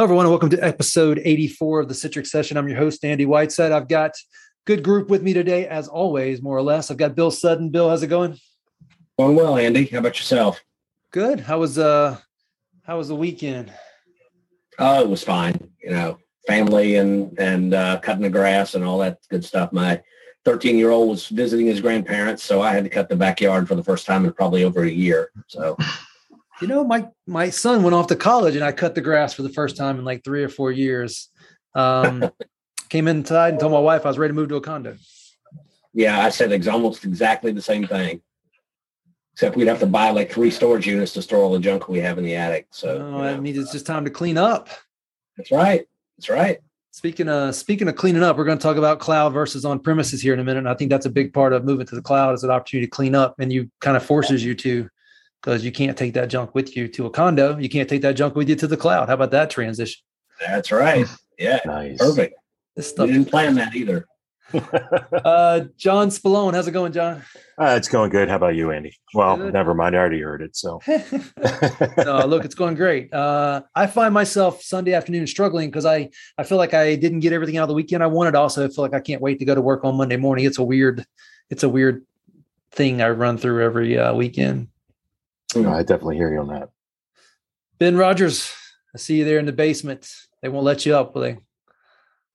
Hello, everyone, and welcome to episode 84 of the Citrix Session. I'm your host, Andy Whiteside. I've got good group with me today, as always, more or less. I've got Bill Sutton. Bill, how's it going? Going well, Andy. How about yourself? Good. How was uh how was the weekend? Oh, it was fine. You know, family and and uh, cutting the grass and all that good stuff. My 13 year old was visiting his grandparents, so I had to cut the backyard for the first time in probably over a year. So you know, my my son went off to college and I cut the grass for the first time in like three or four years. Um, came inside and told my wife I was ready to move to a condo. Yeah, I said it's almost exactly the same thing. Except we'd have to buy like three storage units to store all the junk we have in the attic. So oh, you know. that means it's just time to clean up. That's right. That's right. Speaking of speaking of cleaning up, we're going to talk about cloud versus on premises here in a minute. And I think that's a big part of moving to the cloud is an opportunity to clean up, and you kind of forces you to because you can't take that junk with you to a condo. You can't take that junk with you to the cloud. How about that transition? That's right. Yeah. Nice. Perfect. This stuff. We didn't plan that either. uh, John Spallone, how's it going, John? Uh, it's going good. How about you, Andy? Well, good. never mind. I already heard it. So, no, look, it's going great. Uh, I find myself Sunday afternoon struggling because I I feel like I didn't get everything out of the weekend I wanted. Also, I feel like I can't wait to go to work on Monday morning. It's a weird, it's a weird thing I run through every uh, weekend. I definitely hear you on that. Ben Rogers, I see you there in the basement. They won't let you up, will they?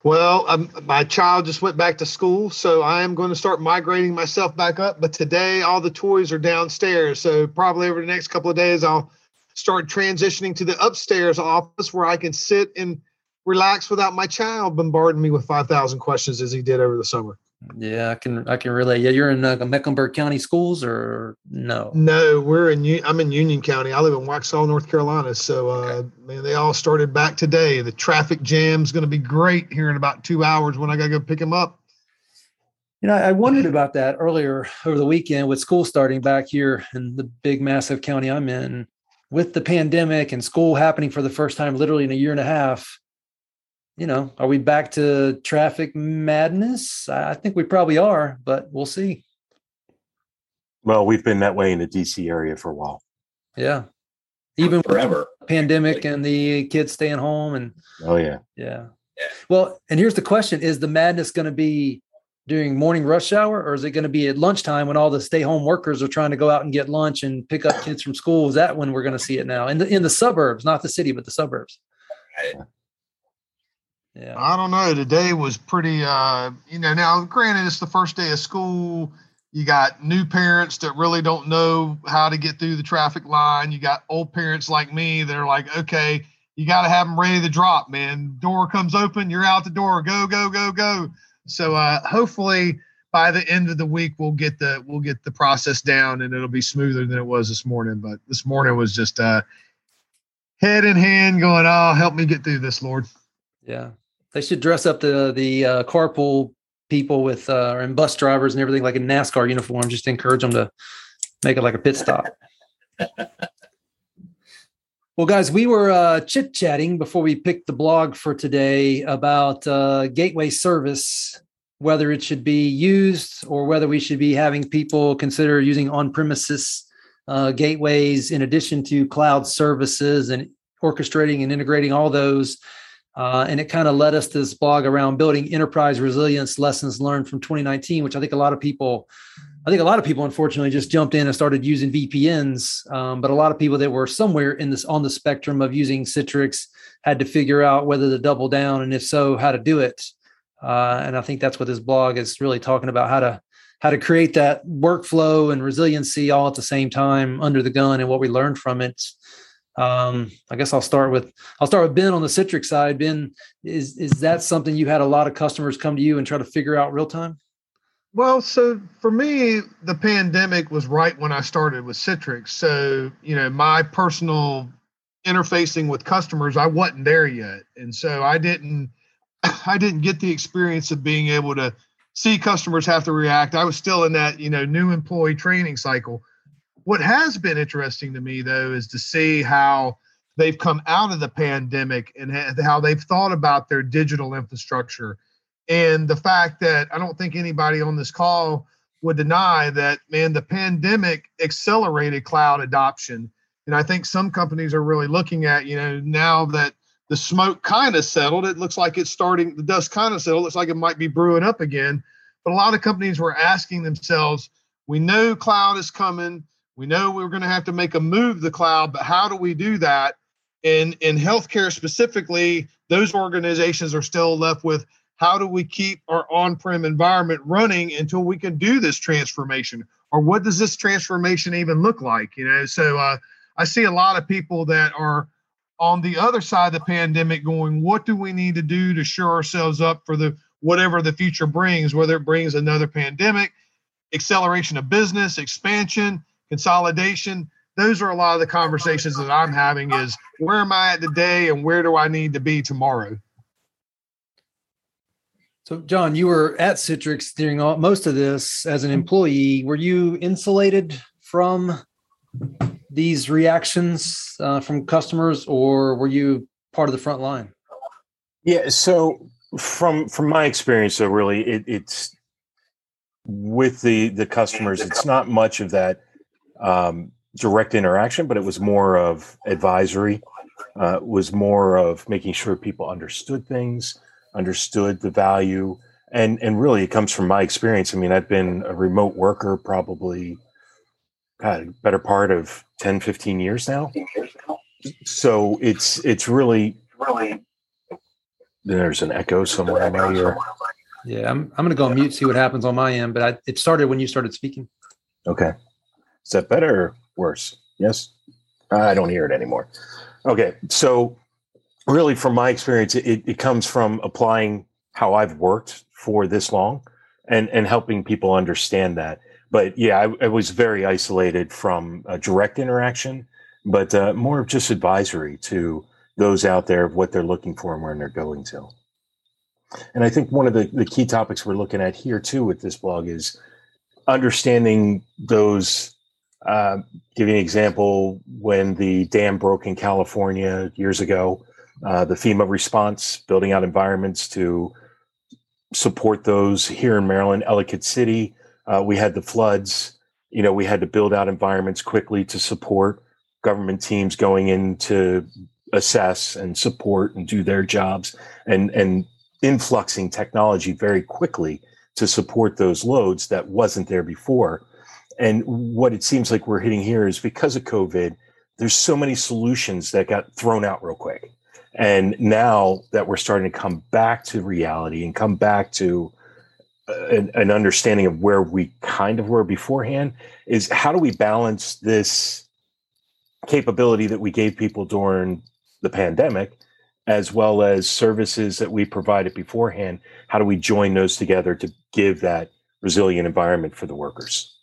Well, um, my child just went back to school, so I am going to start migrating myself back up. But today, all the toys are downstairs. So probably over the next couple of days, I'll start transitioning to the upstairs office where I can sit and relax without my child bombarding me with 5,000 questions as he did over the summer. Yeah, I can I can relate. Yeah, you're in uh, Mecklenburg County schools or no? No, we're in I'm in Union County. I live in Waxhaw, North Carolina. So uh, okay. man, they all started back today. The traffic jam's going to be great here in about two hours when I got to go pick them up. You know, I wondered about that earlier over the weekend with school starting back here in the big, massive county I'm in. With the pandemic and school happening for the first time, literally in a year and a half, you know, are we back to traffic madness? I think we probably are, but we'll see. Well, we've been that way in the DC area for a while. Yeah. Even forever. Pandemic and the kids staying home and oh yeah. Yeah. Yeah. Well, and here's the question is the madness going to be during morning rush hour or is it going to be at lunchtime when all the stay home workers are trying to go out and get lunch and pick up kids from school? Is that when we're going to see it now in the in the suburbs, not the city, but the suburbs? Right. Yeah. I don't know. Today was pretty, uh, you know, now granted, it's the first day of school. You got new parents that really don't know how to get through the traffic line. You got old parents like me that are like, okay, you got to have them ready to drop, man. Door comes open, you're out the door. Go, go, go, go. So uh, hopefully by the end of the week we'll get the we'll get the process down and it'll be smoother than it was this morning. But this morning was just uh, head in hand going, oh, help me get through this, Lord. Yeah. They should dress up the the uh, carpool people with uh, and bus drivers and everything like a NASCAR uniform. Just encourage them to make it like a pit stop. well, guys, we were uh, chit chatting before we picked the blog for today about uh, gateway service, whether it should be used or whether we should be having people consider using on premises uh, gateways in addition to cloud services and orchestrating and integrating all those uh, and it kind of led us to this blog around building enterprise resilience lessons learned from 2019, which I think a lot of people, I think a lot of people unfortunately just jumped in and started using VPNs. Um, but a lot of people that were somewhere in this on the spectrum of using Citrix had to figure out whether to double down and if so, how to do it. Uh, and I think that's what this blog is really talking about how to how to create that workflow and resiliency all at the same time under the gun and what we learned from it. Um, I guess I'll start with I'll start with Ben on the Citrix side. Ben, is is that something you had a lot of customers come to you and try to figure out real time? Well, so for me, the pandemic was right when I started with Citrix. So, you know, my personal interfacing with customers, I wasn't there yet. And so I didn't I didn't get the experience of being able to see customers have to react. I was still in that, you know, new employee training cycle. What has been interesting to me, though, is to see how they've come out of the pandemic and how they've thought about their digital infrastructure. And the fact that I don't think anybody on this call would deny that, man, the pandemic accelerated cloud adoption. And I think some companies are really looking at, you know, now that the smoke kind of settled. It looks like it's starting, the dust kind of settled. It looks like it might be brewing up again. But a lot of companies were asking themselves, we know cloud is coming. We know we're going to have to make a move to the cloud, but how do we do that? In in healthcare specifically, those organizations are still left with how do we keep our on-prem environment running until we can do this transformation? Or what does this transformation even look like? You know, so uh, I see a lot of people that are on the other side of the pandemic going, what do we need to do to shore ourselves up for the whatever the future brings, whether it brings another pandemic, acceleration of business, expansion, consolidation. Those are a lot of the conversations that I'm having is where am I at today and where do I need to be tomorrow? So, John, you were at Citrix during all, most of this as an employee. Were you insulated from these reactions uh, from customers, or were you part of the front line? Yeah. So, from from my experience, so really, it, it's with the the customers. It's not much of that um, direct interaction, but it was more of advisory. Uh, was more of making sure people understood things, understood the value, and and really it comes from my experience. I mean, I've been a remote worker probably God, better part of 10, 15 years now. So it's it's really really there's an echo somewhere in my ear. Yeah, I'm I'm gonna go on mute, see what happens on my end, but I, it started when you started speaking. Okay. Is that better or worse? Yes. I don't hear it anymore. Okay. So, really, from my experience, it, it comes from applying how I've worked for this long and, and helping people understand that. But yeah, I, I was very isolated from direct interaction, but uh, more of just advisory to those out there of what they're looking for and where they're going to. And I think one of the, the key topics we're looking at here too with this blog is understanding those uh, give you an example when the dam broke in California years ago, uh, the FEMA response, building out environments to support those here in Maryland, Ellicott City. Uh, we had the floods. You know, we had to build out environments quickly to support government teams going in to assess and support and do their jobs and and influxing technology very quickly to support those loads that wasn't there before and what it seems like we're hitting here is because of COVID, there's so many solutions that got thrown out real quick. And now that we're starting to come back to reality and come back to uh, an, an, understanding of where we kind of were beforehand, is how do we balance this capability that we gave people during the pandemic, as well as services that we provided beforehand? How do we join those together to give that resilient environment for the workers?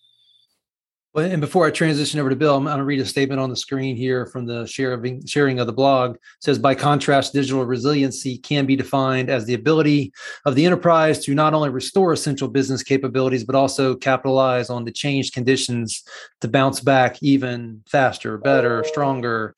Well, and before I transition over to Bill, I'm going to read a statement on the screen here from the sharing, sharing of the blog. It says, by contrast, digital resiliency can be defined as the ability of the enterprise to not only restore essential business capabilities, but also capitalize on the changed conditions to bounce back even faster, better, stronger.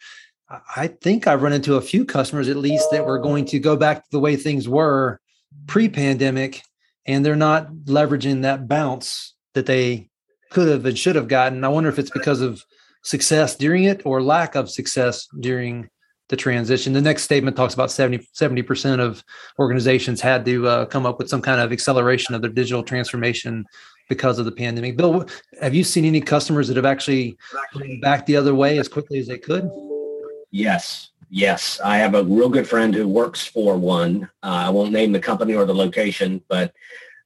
I think I've run into a few customers, at least, that were going to go back to the way things were pre pandemic, and they're not leveraging that bounce that they could have and should have gotten. I wonder if it's because of success during it or lack of success during the transition. The next statement talks about 70 percent of organizations had to uh, come up with some kind of acceleration of their digital transformation because of the pandemic. Bill, have you seen any customers that have actually back the other way as quickly as they could? Yes, yes. I have a real good friend who works for one. Uh, I won't name the company or the location, but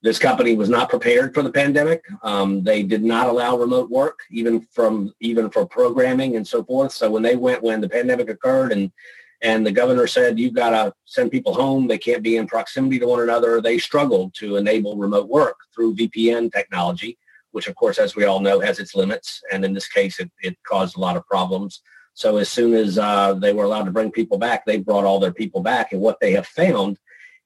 this company was not prepared for the pandemic. Um, they did not allow remote work, even from even for programming and so forth. So when they went when the pandemic occurred and and the governor said you've got to send people home, they can't be in proximity to one another. They struggled to enable remote work through VPN technology, which of course, as we all know, has its limits. And in this case, it, it caused a lot of problems. So as soon as uh, they were allowed to bring people back, they brought all their people back. And what they have found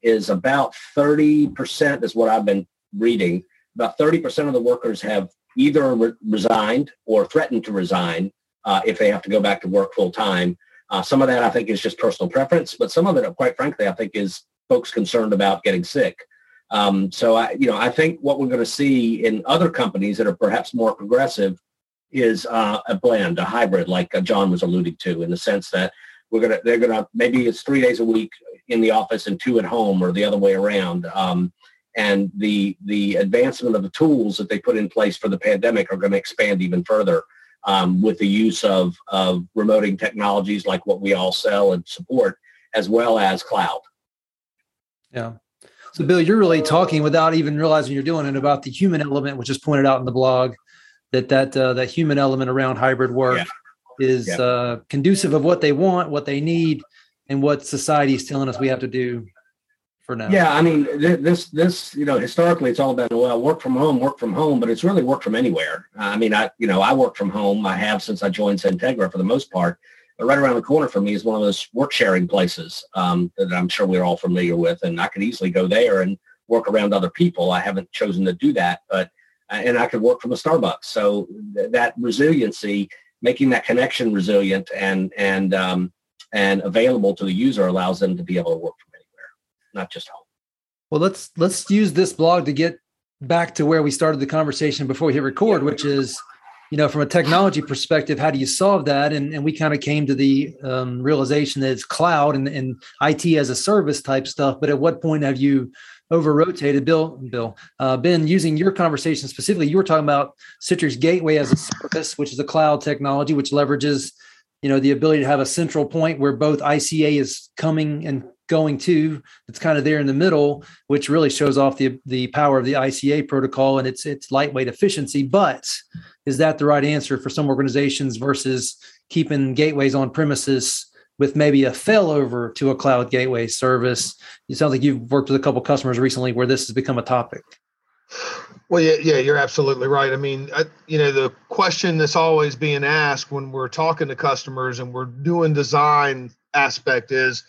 is about 30% is what I've been reading. About 30% of the workers have either re- resigned or threatened to resign uh, if they have to go back to work full time. Uh, some of that I think is just personal preference, but some of it, quite frankly, I think is folks concerned about getting sick. Um, so I, you know, I think what we're going to see in other companies that are perhaps more progressive is uh, a blend, a hybrid, like uh, John was alluding to, in the sense that we're gonna they're gonna maybe it's three days a week in the office and two at home or the other way around. Um, and the the advancement of the tools that they put in place for the pandemic are going to expand even further um, with the use of of remoting technologies like what we all sell and support, as well as cloud. Yeah. So, Bill, you're really talking without even realizing you're doing it about the human element, which is pointed out in the blog that that uh, that human element around hybrid work yeah. Is yeah. Uh, conducive of what they want, what they need, and what society is telling us we have to do for now. Yeah, I mean, this this you know historically it's all been well work from home, work from home, but it's really work from anywhere. I mean, I you know I work from home. I have since I joined XenTegra for the most part. But right around the corner from me is one of those work sharing places um, that I'm sure we're all familiar with, and I could easily go there and work around other people. I haven't chosen to do that, but uh, and I could work from a Starbucks. So th- that resiliency, making that connection resilient and and um, and available to the user allows them to be able to work from anywhere, not just home. Well, let's let's use this blog to get back to where we started the conversation before we hit record, yeah. which is you know, from a technology perspective, how do you solve that? And, and we kind of came to the um, realization that it's cloud and, and IT as a service type stuff. But at what point have you over rotated? Bill, Bill, uh, Ben, using your conversation specifically, you were talking about Citrix Gateway as a service, which is a cloud technology, which leverages, you know, the ability to have a central point where both ICA is coming and going to it's kind of there in the middle which really shows off the the power of the ICA protocol and its its lightweight efficiency but is that the right answer for some organizations versus keeping gateways on premises with maybe a failover to a cloud gateway service? You sound like you've worked with a couple customers recently where this has become a topic. Well, yeah, yeah, you're absolutely right. I mean, I, you know, the question that's always being asked when we're talking to customers and we're doing design aspect is,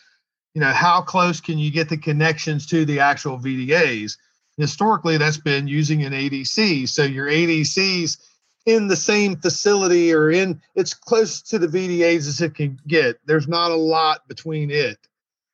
you know, how close can you get the connections to the actual VDAs? Historically, that's been using an ADC. So your ADCs in the same facility or in it's close to the VDAs as it can get. There's not a lot between it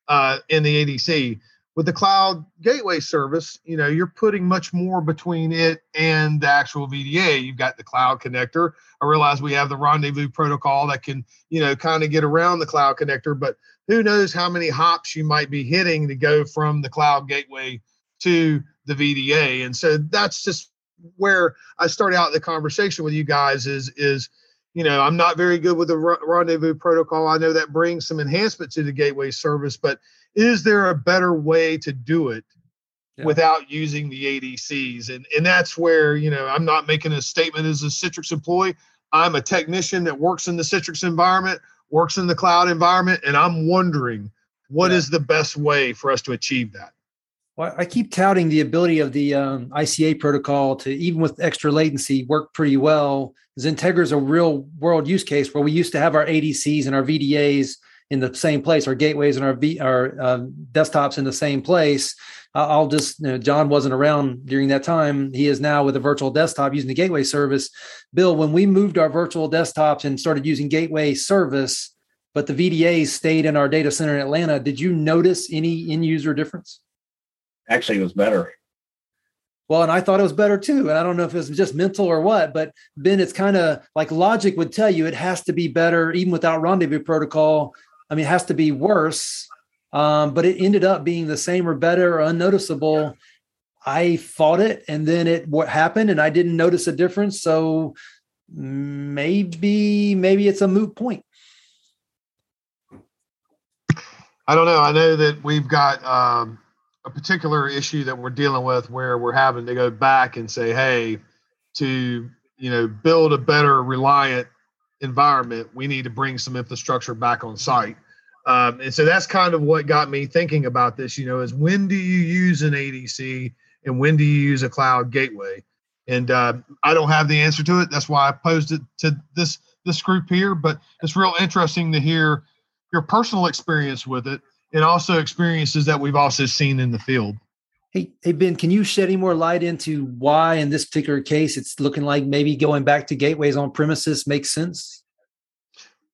uh, and the ADC. With the cloud gateway service, you know, you're putting much more between it and the actual VDA. You've got the cloud connector. I realize we have the rendezvous protocol that can, you know, kind of get around the cloud connector, but who knows how many hops you might be hitting to go from the cloud gateway to the VDA. And so that's just where I started out the conversation with you guys is is you know I'm not very good with the rendezvous protocol. I know that brings some enhancement to the gateway service, but is there a better way to do it yeah. without using the ADCs? And and that's where you know I'm not making a statement as a Citrix employee. I'm a technician that works in the Citrix environment, works in the cloud environment, and I'm wondering what yeah. is the best way for us to achieve that. Well, I keep touting the ability of the um, ICA protocol to, even with extra latency, work pretty well. XenTegra is a real world use case where we used to have our ADCs and our VDAs in the same place, our gateways and our v, our um, desktops in the same place. I'll just, you know, John wasn't around during that time. He is now with a virtual desktop using the gateway service. Bill, when we moved our virtual desktops and started using gateway service, but the VDAs stayed in our data center in Atlanta, did you notice any in user difference? Actually it was better. Well, and I thought it was better too. And I don't know if it was just mental or what, but Ben, it's kind of like logic would tell you it has to be better, even without rendezvous protocol. I mean, it has to be worse. Um, but it ended up being the same or better or unnoticeable. I fought it, and then it what happened, and I didn't notice a difference. So maybe, maybe it's a moot point. I don't know. I know that we've got um, a particular issue that we're dealing with where we're having to go back and say, hey, to you know build a better reliant environment, we need to bring some infrastructure back on site. Um, and so that's kind of what got me thinking about this. You know, is when do you use an ADC and when do you use a cloud gateway? And uh, I don't have the answer to it. That's why I posed it to this this group here. But it's real interesting to hear your personal experience with it and also experiences that we've also seen in the field. Hey, hey Ben, can you shed any more light into why in this particular case it's looking like maybe going back to gateways on premises makes sense?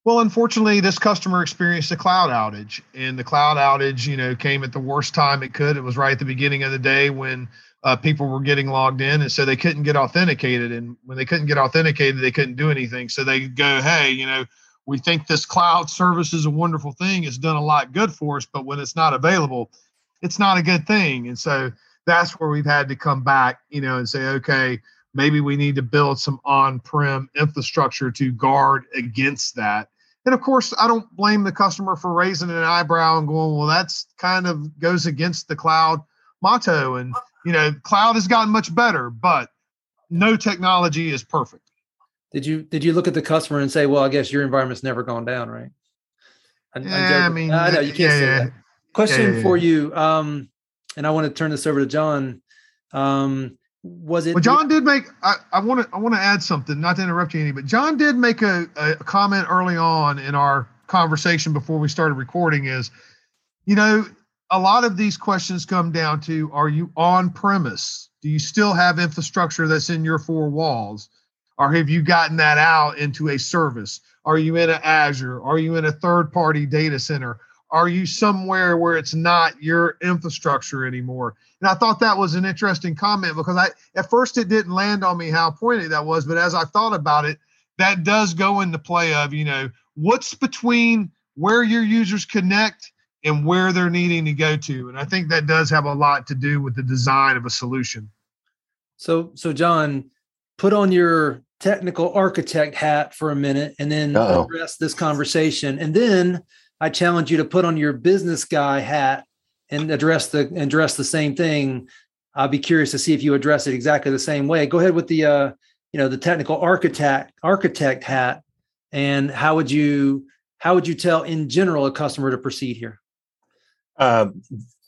Well, unfortunately, this customer experienced a cloud outage, and the cloud outage, you know, came at the worst time it could. It was right at the beginning of the day when uh, people were getting logged in, and so they couldn't get authenticated. And when they couldn't get authenticated, they couldn't do anything. So they go, "Hey, you know, we think this cloud service is a wonderful thing. It's done a lot good for us, but when it's not available, it's not a good thing. And so that's where we've had to come back, you know, and say, okay, maybe we need to build some on-prem infrastructure to guard against that. And of course, I don't blame the customer for raising an eyebrow and going, well, that's kind of goes against the cloud motto. And you know, cloud has gotten much better, but no technology is perfect. Did you did you look at the customer and say, well, I guess your environment's never gone down, right? I, yeah, I mean, I know you can't yeah, say yeah. that. Question for you, um, and I want to turn this over to John. Um, was it? Well, John did make. I, I want to. I want to add something. Not to interrupt you, any, but John did make a, a comment early on in our conversation before we started recording. Is, you know, a lot of these questions come down to: Are you on premise? Do you still have infrastructure that's in your four walls? Or have you gotten that out into a service? Are you in an Azure? Are you in a third party data center? Are you somewhere where it's not your infrastructure anymore? And I thought that was an interesting comment because I at first it didn't land on me how pointed that was, but as I thought about it, that does go into play of, you know, what's between where your users connect and where they're needing to go to. And I think that does have a lot to do with the design of a solution. So so John, put on your technical architect hat for a minute and then Uh-oh. address this conversation. And then I challenge you to put on your business guy hat and address the address the same thing. I'll be curious to see if you address it exactly the same way. Go ahead with the uh, you know the technical architect architect hat, and how would you how would you tell in general a customer to proceed here? Uh,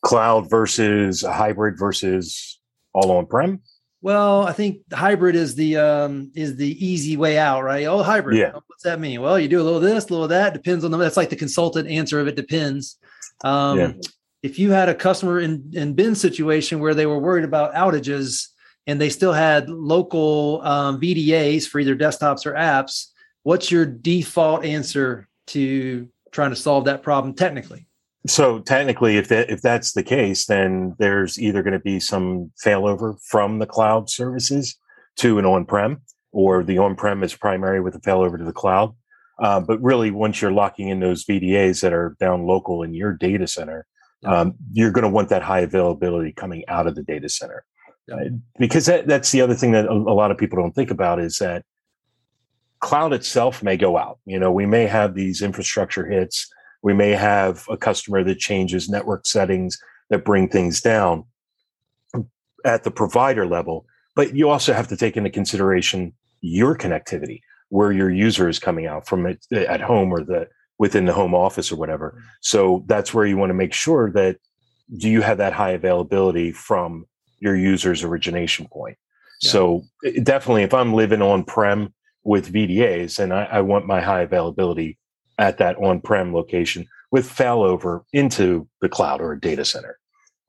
cloud versus hybrid versus all on prem. Well, I think hybrid is the um, is the easy way out, right? Oh, hybrid. Yeah. What's that mean? Well, you do a little this, a little that. Depends on the. That's like the consultant answer of it depends. Um, yeah. If you had a customer in in Ben's situation where they were worried about outages and they still had local um, VDAs for either desktops or apps, what's your default answer to trying to solve that problem technically? So technically, if that if that's the case, then there's either going to be some failover from the cloud services to an on-prem, or the on-prem is primary with a failover to the cloud. Uh, but really, once you're locking in those VDAs that are down local in your data center, yeah. um, you're going to want that high availability coming out of the data center. Yeah. Uh, because that, that's the other thing that a, a lot of people don't think about is that cloud itself may go out. You know, we may have these infrastructure hits we may have a customer that changes network settings that bring things down at the provider level. But you also have to take into consideration your connectivity, where your user is coming out from it, at home or the within the home office or whatever. Mm-hmm. So that's where you want to make sure that do you have that high availability from your user's origination point. Yeah. So definitely, if I'm living on prem with VDAs and I, I want my high availability at that on-prem location with failover into the cloud or a data center.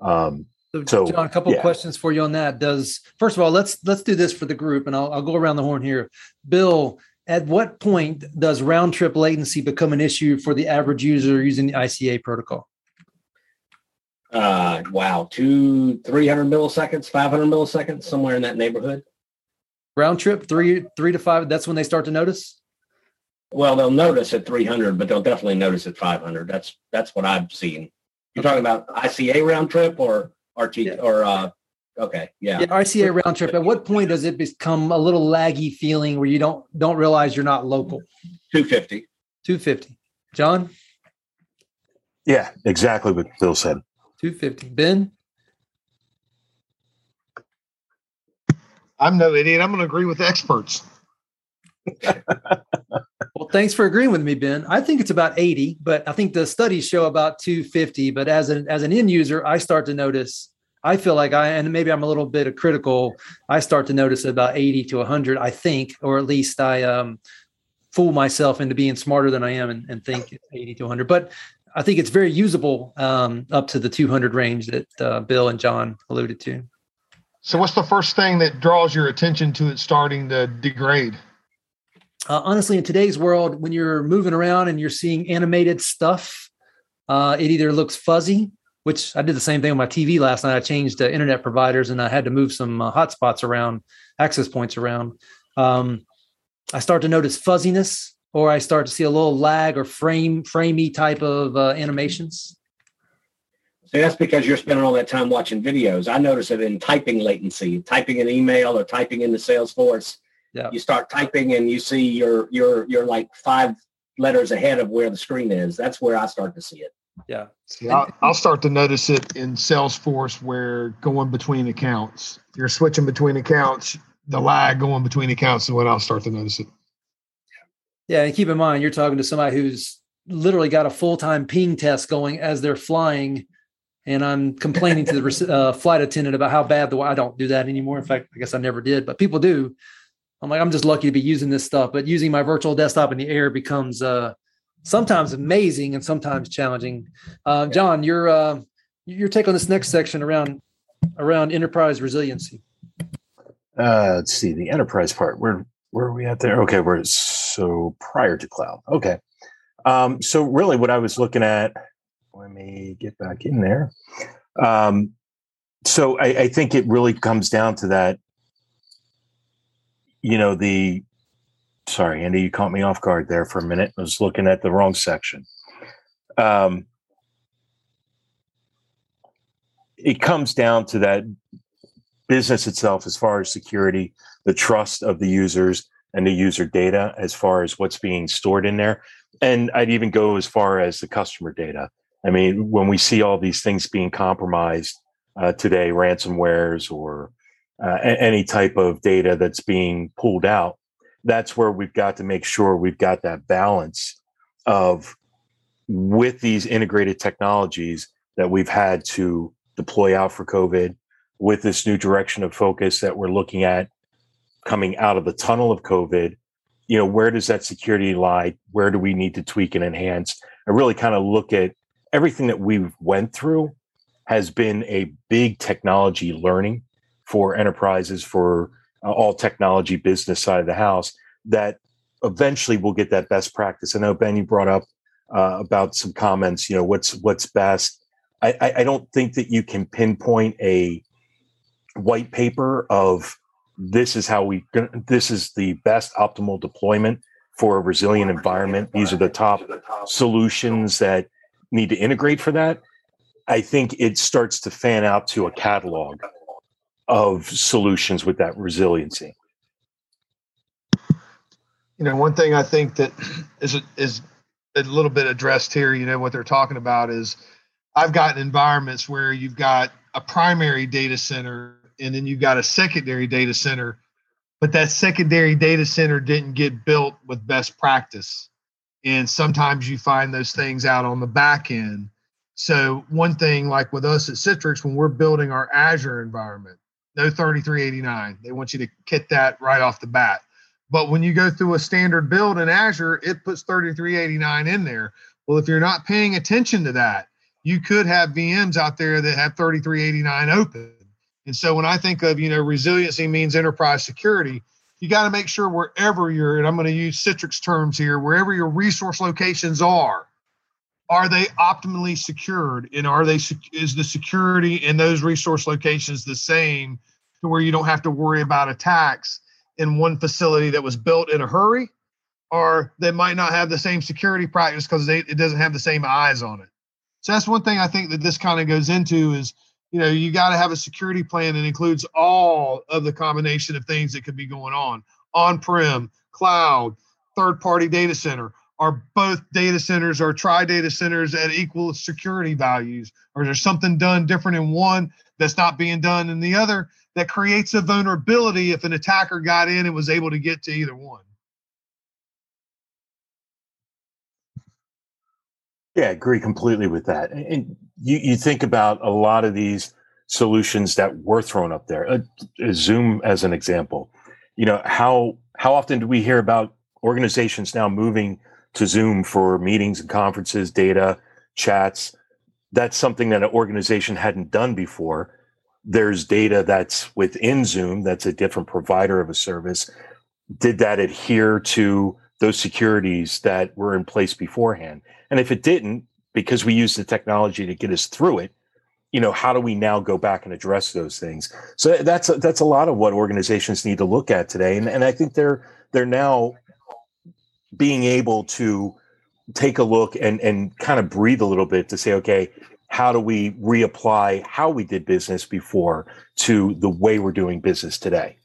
Um, so, so, John, a couple yeah. of questions for you on that. Does first of all, let's let's do this for the group, and I'll, I'll go around the horn here. Bill, at what point does round trip latency become an issue for the average user using the ICA protocol? Uh, wow, two, three hundred milliseconds, five hundred milliseconds, somewhere in that neighborhood. Round trip, three, three to five. That's when they start to notice. Well, they'll notice at 300, but they'll definitely notice at 500. That's that's what I've seen. You're talking about ICA round trip or RT yeah. or uh, okay, yeah. yeah, ICA round trip. At what point does it become a little laggy feeling where you don't don't realize you're not local? 250. 250. John. Yeah, exactly what Bill said. 250. Ben. I'm no idiot. I'm going to agree with experts. thanks for agreeing with me, Ben. I think it's about 80, but I think the studies show about 250. But as an as an end user, I start to notice. I feel like I and maybe I'm a little bit of critical. I start to notice about 80 to 100. I think, or at least I um, fool myself into being smarter than I am and, and think 80 to 100. But I think it's very usable um, up to the 200 range that uh, Bill and John alluded to. So, what's the first thing that draws your attention to it starting to degrade? Uh, honestly, in today's world, when you're moving around and you're seeing animated stuff, uh, it either looks fuzzy, which I did the same thing on my TV last night. I changed uh, internet providers and I had to move some uh, hotspots around, access points around. Um, I start to notice fuzziness. or I start to see a little lag or frame framey type of uh, animations. So that's because you're spending all that time watching videos. I notice it in typing latency, typing an email or typing into Salesforce. Yeah. You start typing and you see you're you're you're like five letters ahead of where the screen is. That's where I start to see it. Yeah. See, I'll, I'll start to notice it in Salesforce where going between accounts, you're switching between accounts, the lag going between accounts is when I'll start to notice it. Yeah, and keep in mind you're talking to somebody who's literally got a full time ping test going as they're flying and I'm complaining to the uh, flight attendant about how bad the I don't do that anymore. In fact, I guess I never did, but people do. I'm like, I'm just lucky to be using this stuff, but using my virtual desktop in the air becomes uh, sometimes amazing and sometimes challenging. Uh, John, your uh, your take on this next section around around enterprise resiliency. Uh, let's see the enterprise part. Where where are we at there? Okay, we're so prior to cloud. Okay, um, so really, what I was looking at let me get back in there. Um, so I, I think it really comes down to that. You know, the sorry, Andy, you caught me off guard there for a minute. I was looking at the wrong section. Um, it comes down to that business itself as far as security, the trust of the users and the user data as far as what's being stored in there. And I'd even go as far as the customer data. I mean, when we see all these things being compromised uh, today, ransomwares or uh, any type of data that's being pulled out, that's where we've got to make sure we've got that balance of with these integrated technologies that we've had to deploy out for COVID, with this new direction of focus that we're looking at coming out of the tunnel of COVID, you know, where does that security lie? Where do we need to tweak and enhance? I really kind of look at everything that we've went through has been a big technology learning for enterprises for uh, all technology business side of the house that eventually we'll get that best practice. I know Ben, you brought up uh, about some comments. You know, what's what's best. I, I, I don't think that you can pinpoint a white paper of this is how we this is the best optimal deployment for a resilient environment. These are the top solutions that need to integrate for that, I think it starts to fan out to a catalog of solutions with that resiliency. You know, one thing I think that is is a little bit addressed here. You know what they're talking about is I've gotten environments where you've got a primary data center and then you've got a secondary data center, but that secondary data center didn't get built with best practice and sometimes you find those things out on the back end so one thing like with us at citrix when we're building our azure environment no 3389 they want you to kit that right off the bat. But when you go through a standard build in azure it puts 3389 in there. Well if you're not paying attention to that you could have vms out there that have 3389 open. And so when i think of you know resiliency means enterprise security you got to make sure wherever you're, and I'm going to use Citrix terms here, wherever your resource locations are, are they optimally secured? And are they is the security in those resource locations the same to where you don't have to worry about attacks in one facility that was built in a hurry, or they might not have the same security practice because it doesn't have the same eyes on it. So that's one thing I think that this kind of goes into is you know you got to have a security plan that includes all of the combination of things that could be going on on-prem cloud third party data center are both data centers or tri data centers at equal security values or there's something done different in one that's not being done in the other that creates a vulnerability if an attacker got in and was able to get to either one Yeah, I agree completely with that. And you, you think about a lot of these solutions that were thrown up there. Uh, Zoom as an example. You know, how how often do we hear about organizations now moving to Zoom for meetings and conferences, data, chats? That's something that an organization hadn't done before. There's data that's within Zoom that's a different provider of a service. Did that adhere to those securities that were in place beforehand? And if it didn't, because we used the technology to get us through it, you know, how do we now go back and address those things? So that's a, that's a lot of what organizations need to look at today, and and I think they're they're now being able to take a look and and kind of breathe a little bit to say, okay, how do we reapply how we did business before to the way we're doing business today?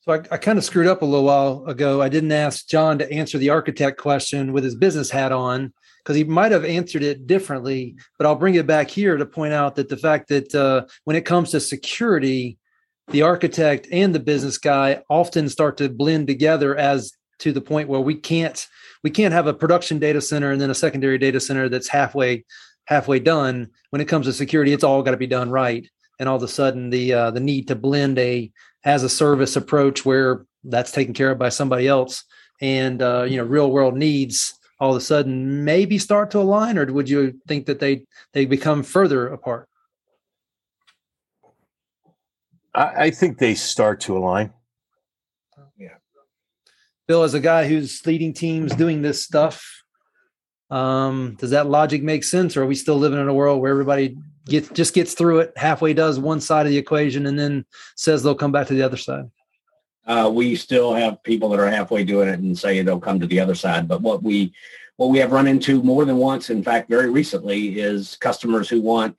So I, I kind of screwed up a little while ago. I didn't ask John to answer the architect question with his business hat on because he might have answered it differently. But I'll bring it back here to point out that the fact that uh, when it comes to security, the architect and the business guy often start to blend together as to the point where we can't we can't have a production data center and then a secondary data center that's halfway halfway done. When it comes to security it's all got to be done right. And all of a sudden the uh, the need to blend a as a service approach where that's taken care of by somebody else and uh, you know real world needs all of a sudden maybe start to align or would you think that they they become further apart? I, I think they start to align. Bill, as a guy who's leading teams doing this stuff, um, does that logic make sense, or are we still living in a world where everybody gets just gets through it, halfway does one side of the equation, and then says they'll come back to the other side? Uh, we still have people that are halfway doing it and say they'll come to the other side. But what we what we have run into more than once, in fact, very recently, is customers who want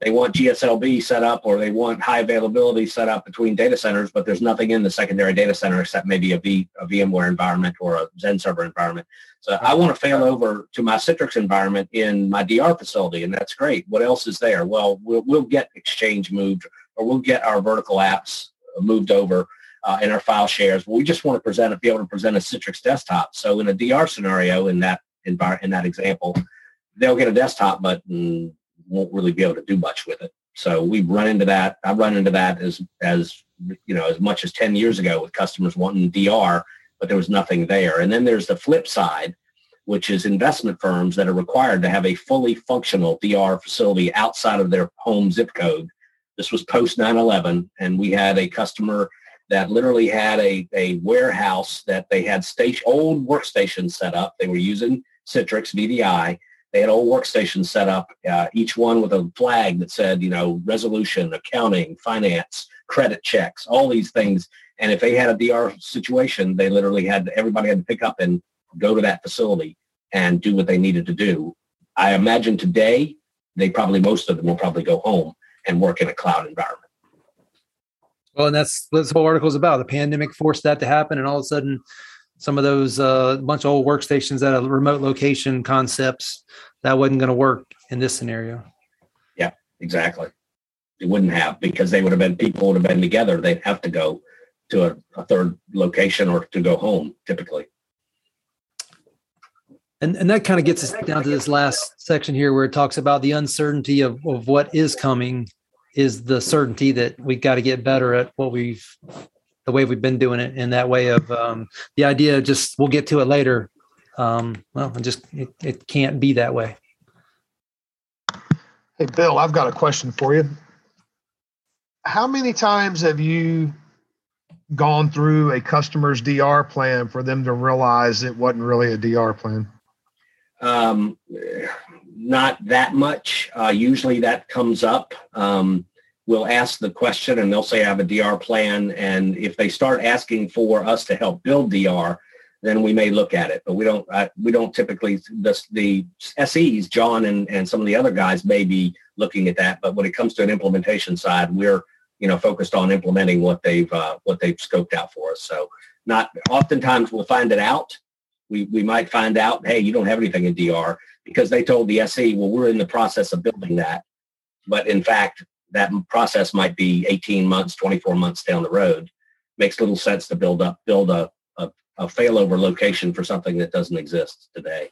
they want GSLB set up or they want high availability set up between data centers, but there's nothing in the secondary data center except maybe a, v, a VMware environment or a Xen server environment. So I want to fail over to my Citrix environment in my DR facility, and that's great. What else is there? Well, we'll, we'll get Exchange moved or we'll get our vertical apps moved over uh, in our file shares. We just want to present, be able to present a Citrix desktop. So in a DR scenario, in that in that example, they'll get a desktop, but mm, won't really be able to do much with it. So we've run into that. I've run into that as as you know as much as 10 years ago with customers wanting DR, but there was nothing there. And then there's the flip side, which is investment firms that are required to have a fully functional DR facility outside of their home zip code. This was post 9/11, and we had a customer that literally had a, a warehouse that they had station, old workstations set up. They were using Citrix VDI they had old workstations set up, uh, each one with a flag that said, you know, resolution, accounting, finance, credit checks, all these things. And if they had a DR situation, they literally had everybody had to pick up and go to that facility and do what they needed to do. I imagine today they probably most of them will probably go home and work in a cloud environment. Well, and that's what this whole article is about. The pandemic forced that to happen, and all of a sudden, some of those uh, bunch of old workstations at a remote location concepts that wasn't going to work in this scenario. Yeah, exactly. It wouldn't have because they would have been people would have been together. They'd have to go to a, a third location or to go home typically. And, and that kind of gets us down to this last section here where it talks about the uncertainty of, of what is coming is the certainty that we've got to get better at what we've the way we've been doing it in that way of um, the idea of just we'll get to it later. Um, well it just it, it can't be that way. Hey bill i've got a question for you. How many times have you gone through a customer's dr plan for them to realize it wasn't really a dr plan? Um, not that much. Uh, usually that comes up. Um, we'll ask the question and they'll say I have a DR plan. And if they start asking for us to help build DR, then we may look at it. But we don't uh, we don't typically the, the SEs, John and, and some of the other guys may be looking at that. But when it comes to an implementation side, we're you know focused on implementing what they've uh, what they've scoped out for us. So not oftentimes we'll find it out. We we might find out, hey, you don't have anything in DR because they told the SE, well, we're in the process of building that. But in fact, that process might be 18 months, 24 months down the road. Makes little sense to build up, build a, a, a failover location for something that doesn't exist today.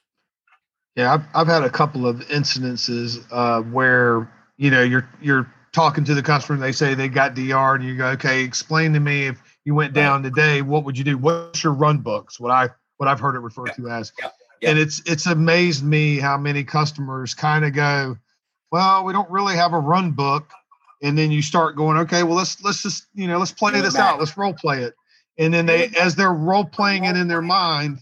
Yeah, I've, I've had a couple of incidences uh, where, you know, you're, you're talking to the customer and they say they got DR and you go, okay, explain to me if you went down today, what would you do? What's your run books? What I, what I've heard it referred to as. And it's, it's amazed me how many customers kind of go, well, we don't really have a run book and then you start going okay well let's let's just you know let's play this out. let's role play it. And then they as they're role playing it in their mind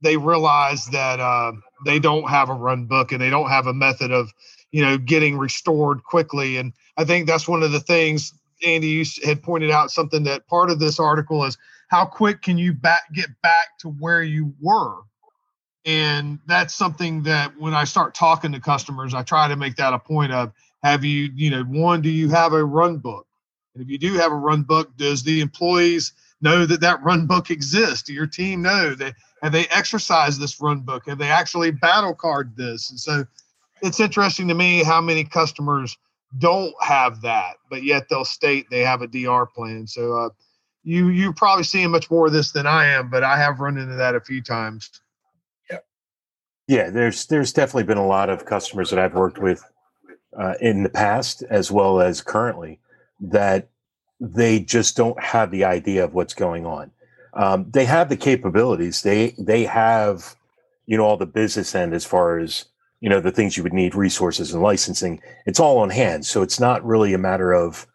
they realize that uh, they don't have a run book and they don't have a method of you know getting restored quickly. And i think that's one of the things andy you had pointed out something that part of this article is how quick can you back get back to where you were? And that's something that when i start talking to customers i try to make that a point of have you you know one do you have a run book? And if you do have a run book does the employees know that that run book exists? Do your team know that have they exercised this run book? Have they actually battle card this? And so it's interesting to me how many customers don't have that but yet they'll state they have a dr plan. So uh, you you're probably seeing much more of this than i am but i have run into that a few times. Yeah, yeah, there's there's definitely been a lot of customers that I've worked with uh, in the past as well as currently that they just don't have the idea of what's going on. Um, they have the capabilities. They they have you know all the business end as far as you know the things you would need, resources and licensing. It's all on hand, so it's not really a matter of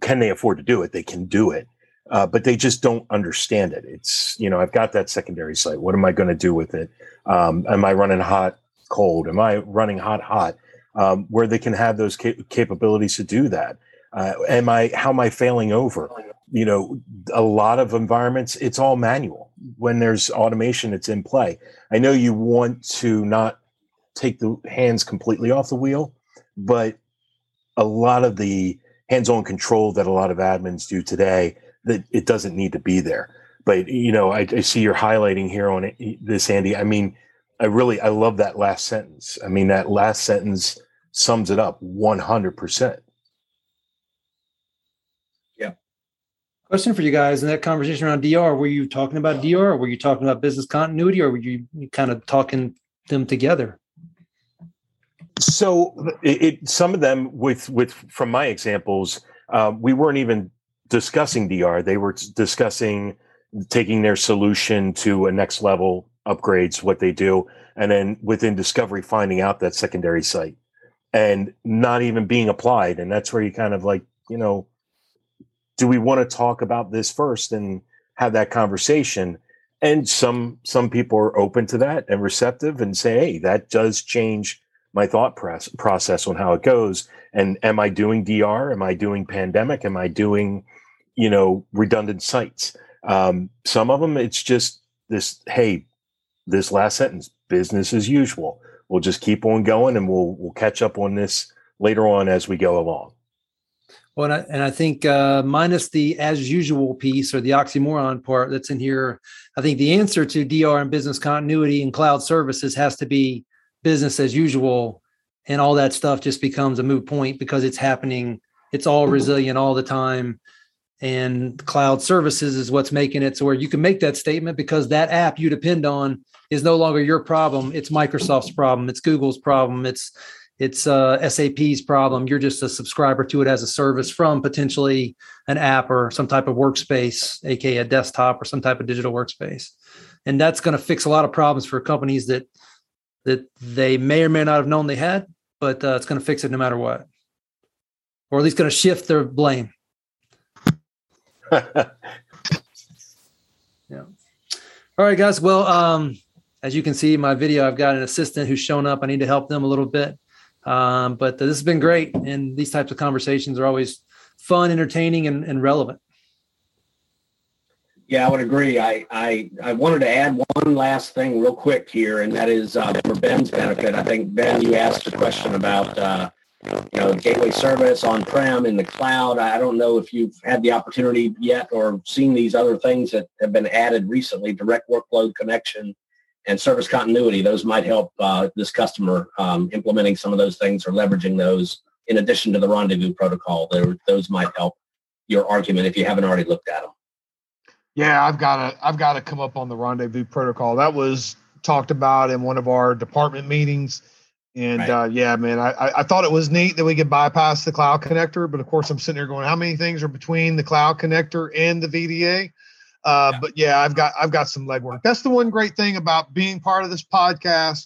can they afford to do it. They can do it uh, but they just don't understand it. It's you know I've got that secondary site. What am I going to do with it? Um, am I running hot, cold? Am I running hot, hot? Um, where they can have those cap- capabilities to do that. Uh, am I how am I failing over? You know, a lot of environments it's all manual. When there's automation, it's in play. I know you want to not take the hands completely off the wheel, but a lot of the hands-on control that a lot of admins do today that it doesn't need to be there. But you know, I, I see you're highlighting here on this, Andy. I mean, I really I love that last sentence. I mean, that last sentence sums it up 100. percent Yeah. Question for you guys in that conversation around DR. Were you talking about DR, or were you talking about business continuity, or were you kind of talking them together? So it, it some of them with with from my examples, uh, we weren't even discussing DR. They were discussing taking their solution to a next level upgrades, what they do, and then within discovery, finding out that secondary site and not even being applied. And that's where you kind of like, you know, do we want to talk about this first and have that conversation? And some some people are open to that and receptive and say, hey, that does change my thought process on how it goes. And am I doing DR? Am I doing pandemic? Am I doing you know redundant sites um, some of them it's just this hey this last sentence business as usual. We'll just keep on going and we'll we'll catch up on this later on as we go along. Well, and I, and I think uh, minus the as usual piece or the oxymoron part that's in here, I think the answer to DR and business continuity and cloud services has to be business as usual, and all that stuff just becomes a moot point because it's happening. It's all resilient all the time and cloud services is what's making it so where you can make that statement because that app you depend on is no longer your problem. It's microsoft's problem. It's google's problem. It's it's uh, sap's problem. You're just a subscriber to it as a service from potentially an app or some type of workspace aka a desktop or some type of digital workspace. And that's going to fix a lot of problems for companies that that they may or may not have known they had but uh, it's going to fix it no matter what. Or at least going to shift their blame yeah. All right, guys. Well, um, as you can see my video, I've got an assistant who's shown up. I need to help them a little bit. Um, but this has been great. And these types of conversations are always fun, entertaining, and, and relevant. Yeah, I would agree. I, I, I wanted to add one last thing real quick here, and that is uh, for Ben's benefit. I think, Ben, you asked a question about uh, you know, gateway service on-prem in the cloud. I don't know if you've had the opportunity yet or seen these other things that have been added recently, direct workload connection and service continuity. Those might help uh, this customer um, implementing some of those things or leveraging those in addition to the rendezvous protocol. Those might help your argument if you haven't already looked at them. Yeah, I've got to I've got to come up on the rendezvous protocol. That was talked about in one of our department meetings and right. uh, yeah, man, I, I thought it was neat that we could bypass the cloud connector, but of course I'm sitting there going, how many things are between the cloud connector and the VDA? Uh, yeah. But yeah, I've got I've got some legwork. That's the one great thing about being part of this podcast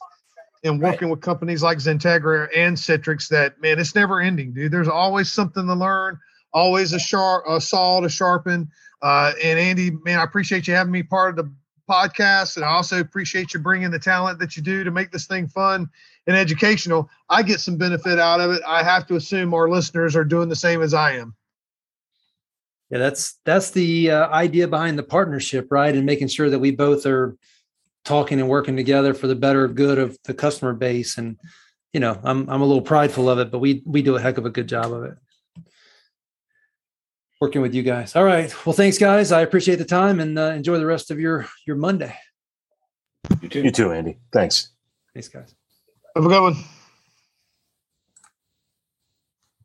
and working right. with companies like XenTegra and Citrix. That man, it's never ending, dude. There's always something to learn, always a sharp a saw to sharpen. Uh, and Andy, man, I appreciate you having me part of the podcast, and I also appreciate you bringing the talent that you do to make this thing fun and educational, I get some benefit out of it. I have to assume our listeners are doing the same as I am. Yeah, that's that's the uh, idea behind the partnership, right? And making sure that we both are talking and working together for the better good of the customer base. And you know, I'm I'm a little prideful of it, but we we do a heck of a good job of it. Working with you guys. All right. Well, thanks, guys. I appreciate the time and uh, enjoy the rest of your your Monday. You too. You too, Andy. Thanks. Thanks, guys. Have a good one.